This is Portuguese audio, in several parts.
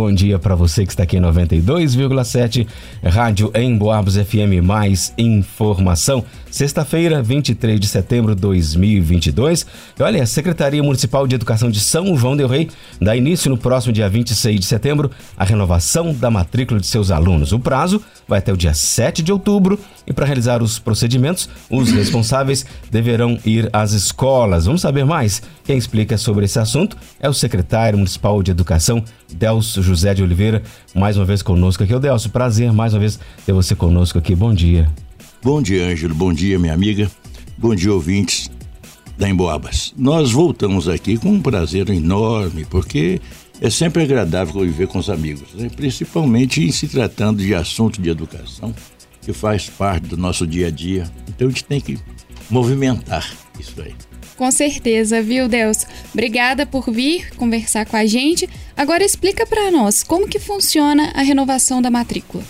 bom dia para você que está aqui em 92,7 Rádio em Boabos FM mais informação. Sexta-feira, 23 de setembro de 2022. E olha, a Secretaria Municipal de Educação de São João del Rei dá início no próximo dia 26 de setembro a renovação da matrícula de seus alunos. O prazo vai até o dia 7 de outubro e para realizar os procedimentos, os responsáveis deverão ir às escolas. Vamos saber mais? Quem explica sobre esse assunto é o secretário municipal de Educação, Delcio José de Oliveira, mais uma vez conosco aqui. Ô Delcio, prazer mais uma vez ter você conosco aqui. Bom dia. Bom dia, Ângelo. Bom dia, minha amiga. Bom dia, ouvintes da Emboabas. Nós voltamos aqui com um prazer enorme, porque é sempre agradável conviver com os amigos, né? principalmente em se tratando de assunto de educação, que faz parte do nosso dia a dia. Então a gente tem que movimentar isso aí. Com certeza, viu, Deus? Obrigada por vir conversar com a gente. Agora explica para nós como que funciona a renovação da matrícula.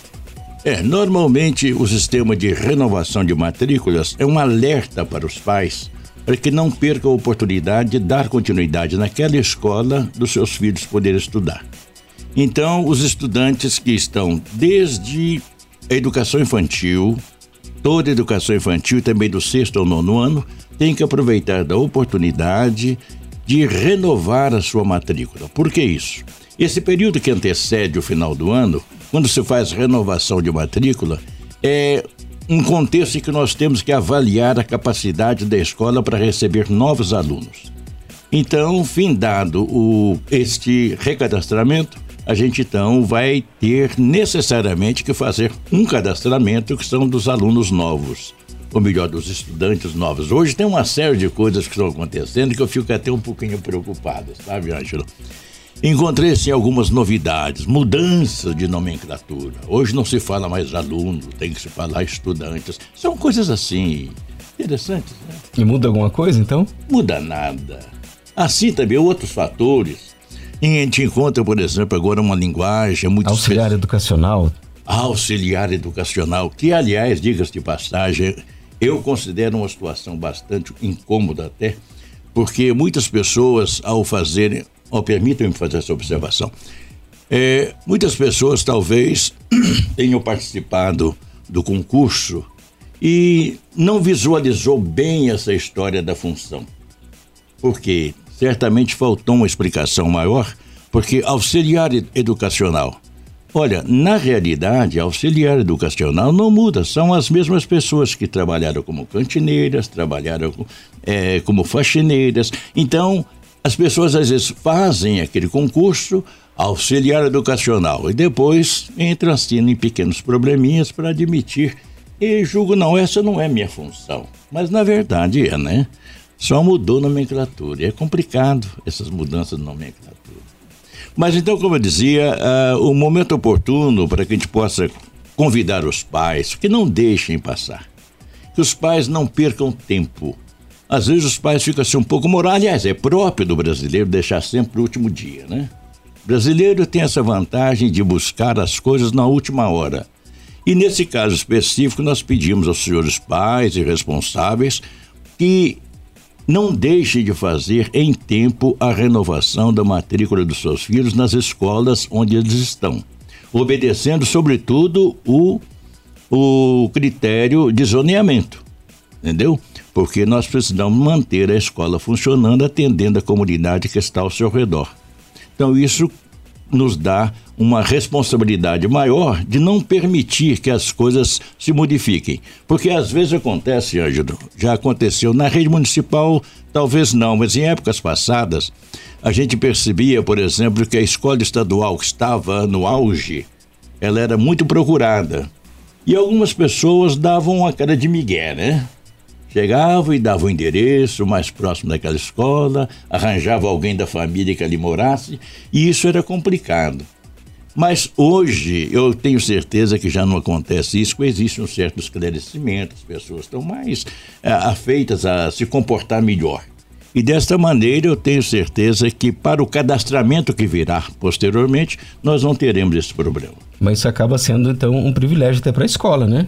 É, normalmente o sistema de renovação de matrículas é um alerta para os pais para que não percam a oportunidade de dar continuidade naquela escola dos seus filhos poderem estudar. Então, os estudantes que estão desde a educação infantil, toda a educação infantil também do sexto ao nono ano, têm que aproveitar da oportunidade de renovar a sua matrícula. Por que isso? Esse período que antecede o final do ano quando se faz renovação de matrícula, é um contexto em que nós temos que avaliar a capacidade da escola para receber novos alunos. Então, findado o, este recadastramento, a gente então vai ter necessariamente que fazer um cadastramento que são dos alunos novos, ou melhor, dos estudantes novos. Hoje tem uma série de coisas que estão acontecendo que eu fico até um pouquinho preocupado, sabe, Ângelo? Encontrei sim algumas novidades, mudanças de nomenclatura. Hoje não se fala mais aluno, tem que se falar estudantes. São coisas assim interessantes, né? E muda alguma coisa então? Muda nada. Assim também outros fatores. E a gente encontra, por exemplo, agora uma linguagem muito auxiliar educacional. Auxiliar educacional, que aliás, diga-se de passagem, eu considero uma situação bastante incômoda até, porque muitas pessoas ao fazerem Oh, Permitam-me fazer essa observação. É, muitas pessoas talvez tenham participado do concurso e não visualizou bem essa história da função. Porque certamente faltou uma explicação maior, porque auxiliar educacional. Olha, na realidade, auxiliar educacional não muda, são as mesmas pessoas que trabalharam como cantineiras, trabalharam é, como faxineiras. Então, as pessoas às vezes fazem aquele concurso auxiliar educacional e depois entram assim em pequenos probleminhas para admitir e julgo não, essa não é minha função. Mas na verdade é, né? Só mudou nomenclatura. E é complicado essas mudanças de nomenclatura. Mas então, como eu dizia, uh, o momento oportuno para que a gente possa convidar os pais que não deixem passar. Que os pais não percam tempo às vezes os pais ficam assim um pouco moral. Aliás, é próprio do brasileiro deixar sempre o último dia, né? O brasileiro tem essa vantagem de buscar as coisas na última hora. E nesse caso específico, nós pedimos aos senhores pais e responsáveis que não deixem de fazer em tempo a renovação da matrícula dos seus filhos nas escolas onde eles estão, obedecendo, sobretudo, o, o critério de zoneamento. Entendeu? porque nós precisamos manter a escola funcionando, atendendo a comunidade que está ao seu redor. Então, isso nos dá uma responsabilidade maior de não permitir que as coisas se modifiquem. Porque às vezes acontece, Ângelo, já aconteceu na rede municipal, talvez não, mas em épocas passadas, a gente percebia, por exemplo, que a escola estadual que estava no auge, ela era muito procurada. E algumas pessoas davam uma cara de migué, né? Chegava e dava o endereço mais próximo daquela escola, arranjava alguém da família que ali morasse, e isso era complicado. Mas hoje eu tenho certeza que já não acontece isso, existe um certo esclarecimento, as pessoas estão mais é, afeitas a se comportar melhor. E desta maneira eu tenho certeza que para o cadastramento que virá posteriormente, nós não teremos esse problema. Mas isso acaba sendo então um privilégio até para a escola, né?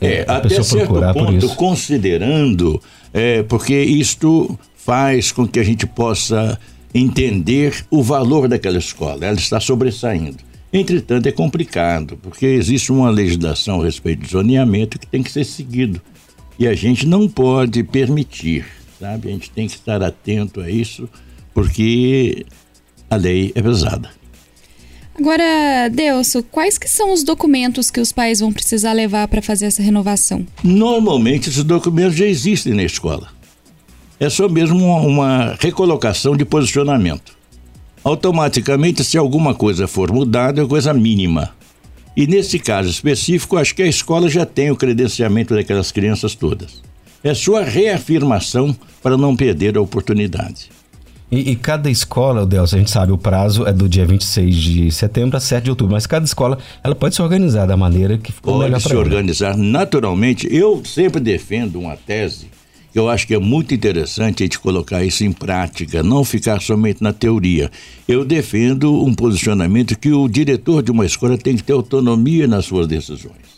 É, até certo ponto, considerando, é, porque isto faz com que a gente possa entender o valor daquela escola. Ela está sobressaindo. Entretanto, é complicado, porque existe uma legislação a respeito do zoneamento que tem que ser seguido. E a gente não pode permitir, sabe? A gente tem que estar atento a isso, porque a lei é pesada. Agora, Delso, quais que são os documentos que os pais vão precisar levar para fazer essa renovação? Normalmente esses documentos já existem na escola. É só mesmo uma, recolocação de posicionamento. Automaticamente, se alguma coisa for mudada, é coisa mínima. E nesse caso específico, acho que a escola já tem o credenciamento daquelas crianças todas. É sua reafirmação para não perder a oportunidade. E, e, cada escola, Deus, a gente sabe, o prazo é do dia 26 de setembro a 7 de outubro, mas cada escola ela pode se organizar da maneira que ficou pode melhor para ela. Pode se organizar naturalmente. Eu sempre defendo uma tese que eu acho que é muito interessante a gente colocar isso em prática, não ficar somente na teoria. Eu defendo um posicionamento que o diretor de uma escola tem que ter autonomia nas suas decisões.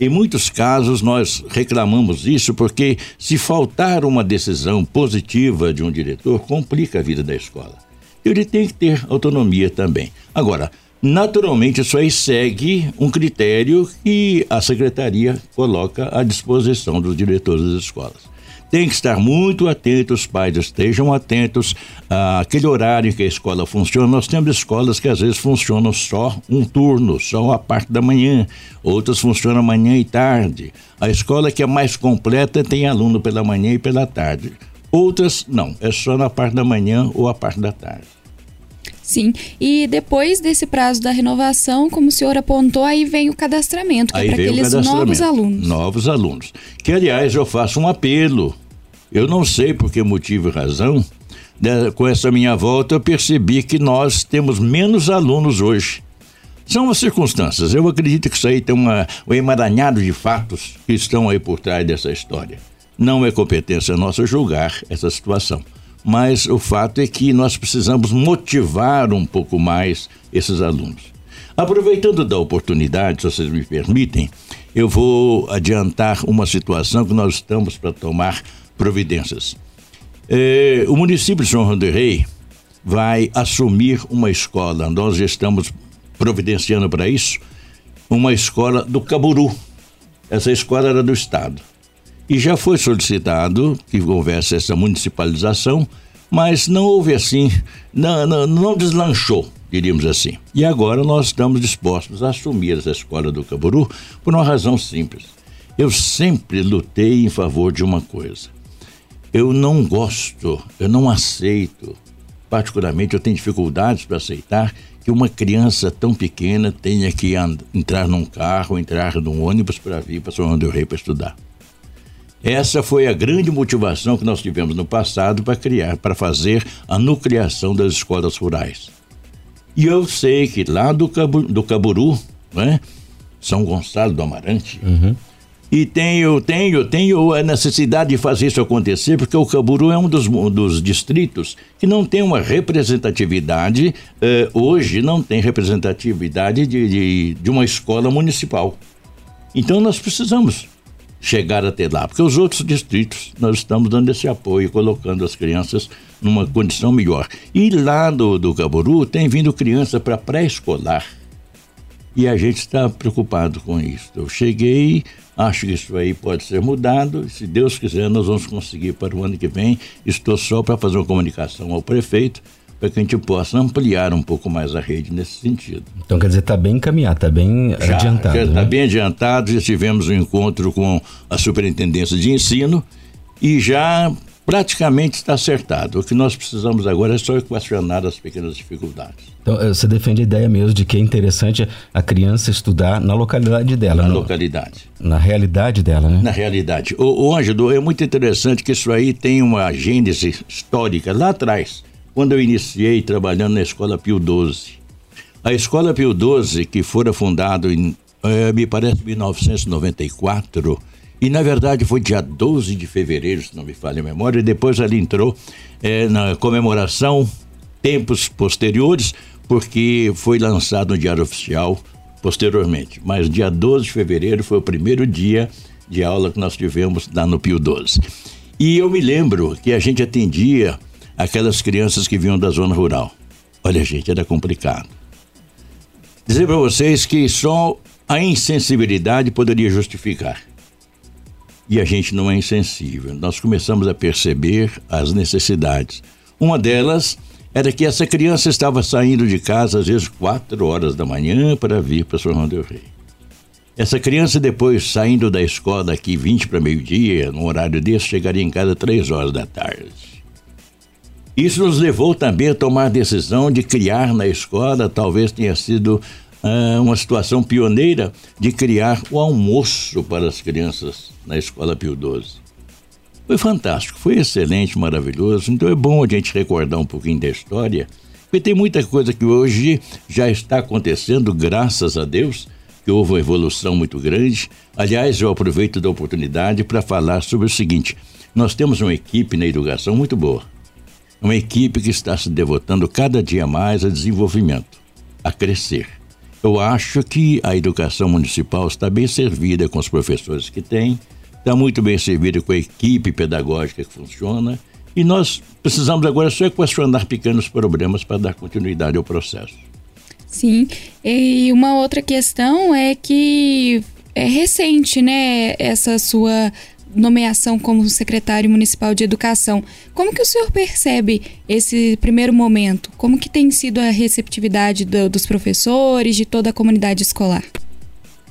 Em muitos casos, nós reclamamos isso porque, se faltar uma decisão positiva de um diretor, complica a vida da escola. Ele tem que ter autonomia também. Agora, naturalmente, isso aí segue um critério que a secretaria coloca à disposição dos diretores das escolas tem que estar muito atento, os pais estejam atentos àquele horário que a escola funciona. Nós temos escolas que às vezes funcionam só um turno, só a parte da manhã, outras funcionam manhã e tarde. A escola que é mais completa tem aluno pela manhã e pela tarde. Outras não, é só na parte da manhã ou a parte da tarde. Sim, e depois desse prazo da renovação, como o senhor apontou, aí vem o cadastramento, que é para aqueles novos alunos. Novos alunos. Que, aliás, eu faço um apelo. Eu não sei por que motivo e razão, né, com essa minha volta, eu percebi que nós temos menos alunos hoje. São as circunstâncias. Eu acredito que isso aí tem uma, um emaranhado de fatos que estão aí por trás dessa história. Não é competência nossa julgar essa situação mas o fato é que nós precisamos motivar um pouco mais esses alunos. Aproveitando da oportunidade, se vocês me permitem, eu vou adiantar uma situação que nós estamos para tomar providências. É, o município de São João del Rei vai assumir uma escola, nós estamos providenciando para isso, uma escola do Caburu. Essa escola era do Estado. E já foi solicitado que houvesse essa municipalização, mas não houve assim, não, não, não deslanchou, diríamos assim. E agora nós estamos dispostos a assumir essa escola do Caburu por uma razão simples. Eu sempre lutei em favor de uma coisa. Eu não gosto, eu não aceito, particularmente eu tenho dificuldades para aceitar que uma criança tão pequena tenha que entrar num carro, entrar num ônibus para vir para São João del Rei para estudar. Essa foi a grande motivação que nós tivemos no passado para criar, para fazer a nucleação das escolas rurais. E eu sei que lá do, Cabu, do Caburu, né, São Gonçalo do Amarante, uhum. E tenho, tenho, tenho a necessidade de fazer isso acontecer, porque o Caburu é um dos, dos distritos que não tem uma representatividade, eh, hoje não tem representatividade de, de, de uma escola municipal. Então nós precisamos chegar até lá, porque os outros distritos nós estamos dando esse apoio, colocando as crianças numa condição melhor. E lá do, do Caburu tem vindo criança para pré-escolar e a gente está preocupado com isso. Eu cheguei, acho que isso aí pode ser mudado, se Deus quiser nós vamos conseguir para o ano que vem. Estou só para fazer uma comunicação ao prefeito para que a gente possa ampliar um pouco mais a rede nesse sentido. Então quer dizer, está bem encaminhado, está bem já, adiantado. Está né? bem adiantado, já tivemos um encontro com a Superintendência de Ensino e já praticamente está acertado. O que nós precisamos agora é só equacionar as pequenas dificuldades. Então, eh, você defende a ideia mesmo de que é interessante a criança estudar na localidade dela. Na no, localidade. Na realidade dela, né? Na realidade. O, o Ângelo, é muito interessante que isso aí tem uma gênese histórica lá atrás quando eu iniciei trabalhando na Escola Pio XII. A Escola Pio XII, que fora fundada em, é, me parece, 1994, e na verdade foi dia 12 de fevereiro, se não me falha a memória, e depois ela entrou é, na comemoração, tempos posteriores, porque foi lançado no Diário Oficial posteriormente. Mas dia 12 de fevereiro foi o primeiro dia de aula que nós tivemos lá no Pio XII. E eu me lembro que a gente atendia aquelas crianças que vinham da zona rural. Olha, gente, era complicado. Dizer para vocês que só a insensibilidade poderia justificar. E a gente não é insensível. Nós começamos a perceber as necessidades. Uma delas era que essa criança estava saindo de casa às vezes quatro horas da manhã para vir para São João del Rei. Essa criança depois saindo da escola aqui 20 para meio-dia, num horário desse, chegaria em casa três horas da tarde. Isso nos levou também a tomar a decisão de criar na escola, talvez tenha sido uh, uma situação pioneira, de criar o almoço para as crianças na escola Pio 12. Foi fantástico, foi excelente, maravilhoso. Então é bom a gente recordar um pouquinho da história, porque tem muita coisa que hoje já está acontecendo, graças a Deus, que houve uma evolução muito grande. Aliás, eu aproveito da oportunidade para falar sobre o seguinte: nós temos uma equipe na educação muito boa. Uma equipe que está se devotando cada dia mais a desenvolvimento, a crescer. Eu acho que a educação municipal está bem servida com os professores que tem, está muito bem servido com a equipe pedagógica que funciona e nós precisamos agora só equacionar pequenos problemas para dar continuidade ao processo. Sim, e uma outra questão é que é recente, né, essa sua nomeação como secretário municipal de educação. Como que o senhor percebe esse primeiro momento? Como que tem sido a receptividade do, dos professores, de toda a comunidade escolar?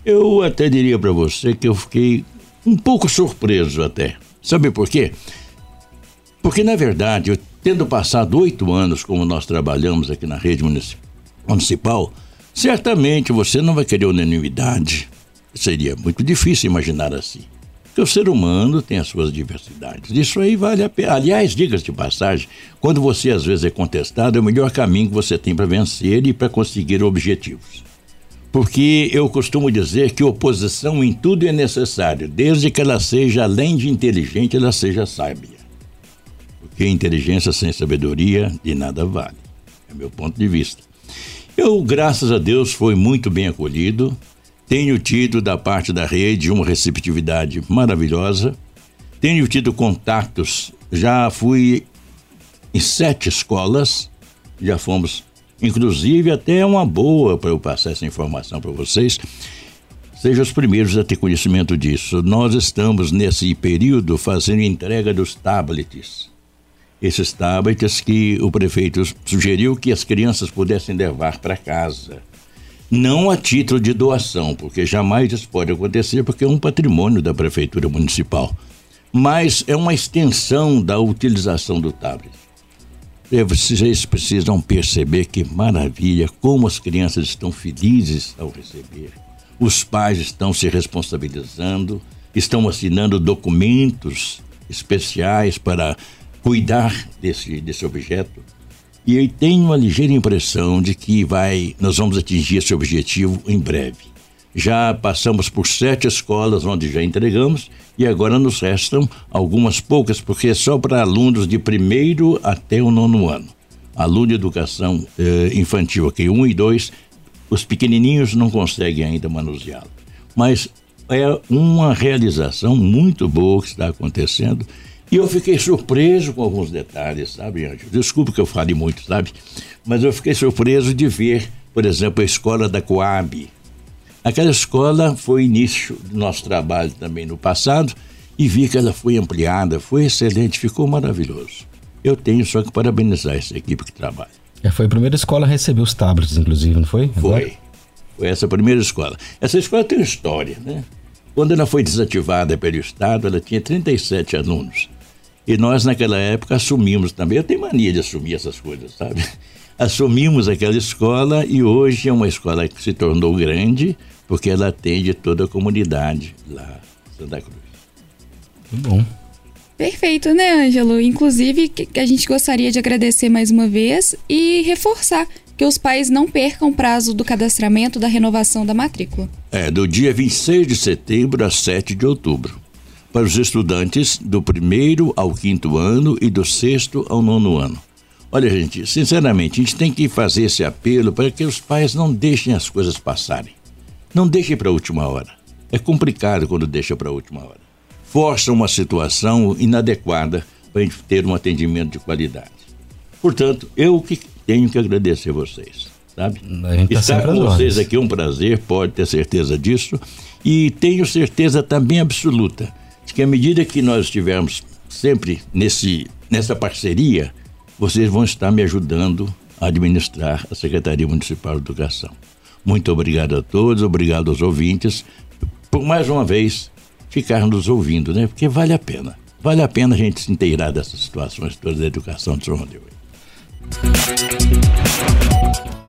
Eu até diria para você que eu fiquei um pouco surpreso até. Sabe por quê? Porque, na verdade, eu, tendo passado oito anos como nós trabalhamos aqui na rede municipal, certamente você não vai querer unanimidade. Seria muito difícil imaginar assim. Porque o ser humano tem as suas diversidades. Isso aí vale a pena. Aliás, diga-se de passagem, quando você às vezes é contestado, é o melhor caminho que você tem para vencer e para conseguir objetivos porque eu costumo dizer que oposição em tudo é necessário, desde que ela seja, além de inteligente, ela seja sábia. Porque inteligência sem sabedoria de nada vale. É meu ponto de vista. Eu, graças a Deus, fui muito bem acolhido. Tenho tido da parte da rede uma receptividade maravilhosa. Tenho tido contatos. Já fui em sete escolas. Já fomos Inclusive, até é uma boa para eu passar essa informação para vocês. Sejam os primeiros a ter conhecimento disso. Nós estamos, nesse período, fazendo entrega dos tablets. Esses tablets que o prefeito sugeriu que as crianças pudessem levar para casa. Não a título de doação, porque jamais isso pode acontecer, porque é um patrimônio da prefeitura municipal. Mas é uma extensão da utilização do tablet. Vocês precisam perceber que maravilha, como as crianças estão felizes ao receber. Os pais estão se responsabilizando, estão assinando documentos especiais para cuidar desse, desse objeto. E eu tenho uma ligeira impressão de que vai, nós vamos atingir esse objetivo em breve. Já passamos por sete escolas onde já entregamos e agora nos restam algumas poucas, porque é só para alunos de primeiro até o nono ano. Aluno de educação eh, infantil, aqui, um e dois, os pequenininhos não conseguem ainda manuseá-lo. Mas é uma realização muito boa que está acontecendo. E eu fiquei surpreso com alguns detalhes, sabe, Ângelo? Desculpe que eu fale muito, sabe? Mas eu fiquei surpreso de ver, por exemplo, a escola da Coab, Aquela escola foi início do nosso trabalho também no passado e vi que ela foi ampliada, foi excelente, ficou maravilhoso. Eu tenho só que parabenizar essa equipe que trabalha. É, foi a primeira escola a receber os tablets, inclusive, não foi? Agora? Foi. Foi essa a primeira escola. Essa escola tem uma história, né? Quando ela foi desativada pelo Estado, ela tinha 37 alunos. E nós, naquela época, assumimos também. Eu tenho mania de assumir essas coisas, sabe? Assumimos aquela escola e hoje é uma escola que se tornou grande, porque ela atende toda a comunidade lá em Santa Cruz. Muito bom. Perfeito, né, Ângelo? Inclusive, que a gente gostaria de agradecer mais uma vez e reforçar que os pais não percam o prazo do cadastramento da renovação da matrícula. É, do dia 26 de setembro a 7 de outubro. Para os estudantes do primeiro ao quinto ano e do sexto ao nono ano. Olha, gente, sinceramente, a gente tem que fazer esse apelo para que os pais não deixem as coisas passarem. Não deixem para a última hora. É complicado quando deixa para a última hora. Força uma situação inadequada para a gente ter um atendimento de qualidade. Portanto, eu que tenho que agradecer vocês, sabe? Tá Estar com vocês aqui é um prazer, pode ter certeza disso. E tenho certeza também absoluta de que à medida que nós estivermos sempre nesse, nessa parceria, vocês vão estar me ajudando a administrar a Secretaria Municipal de Educação. Muito obrigado a todos, obrigado aos ouvintes, por mais uma vez ficar nos ouvindo, né? Porque vale a pena. Vale a pena a gente se inteirar dessas situações todas da educação de São Rodrigo.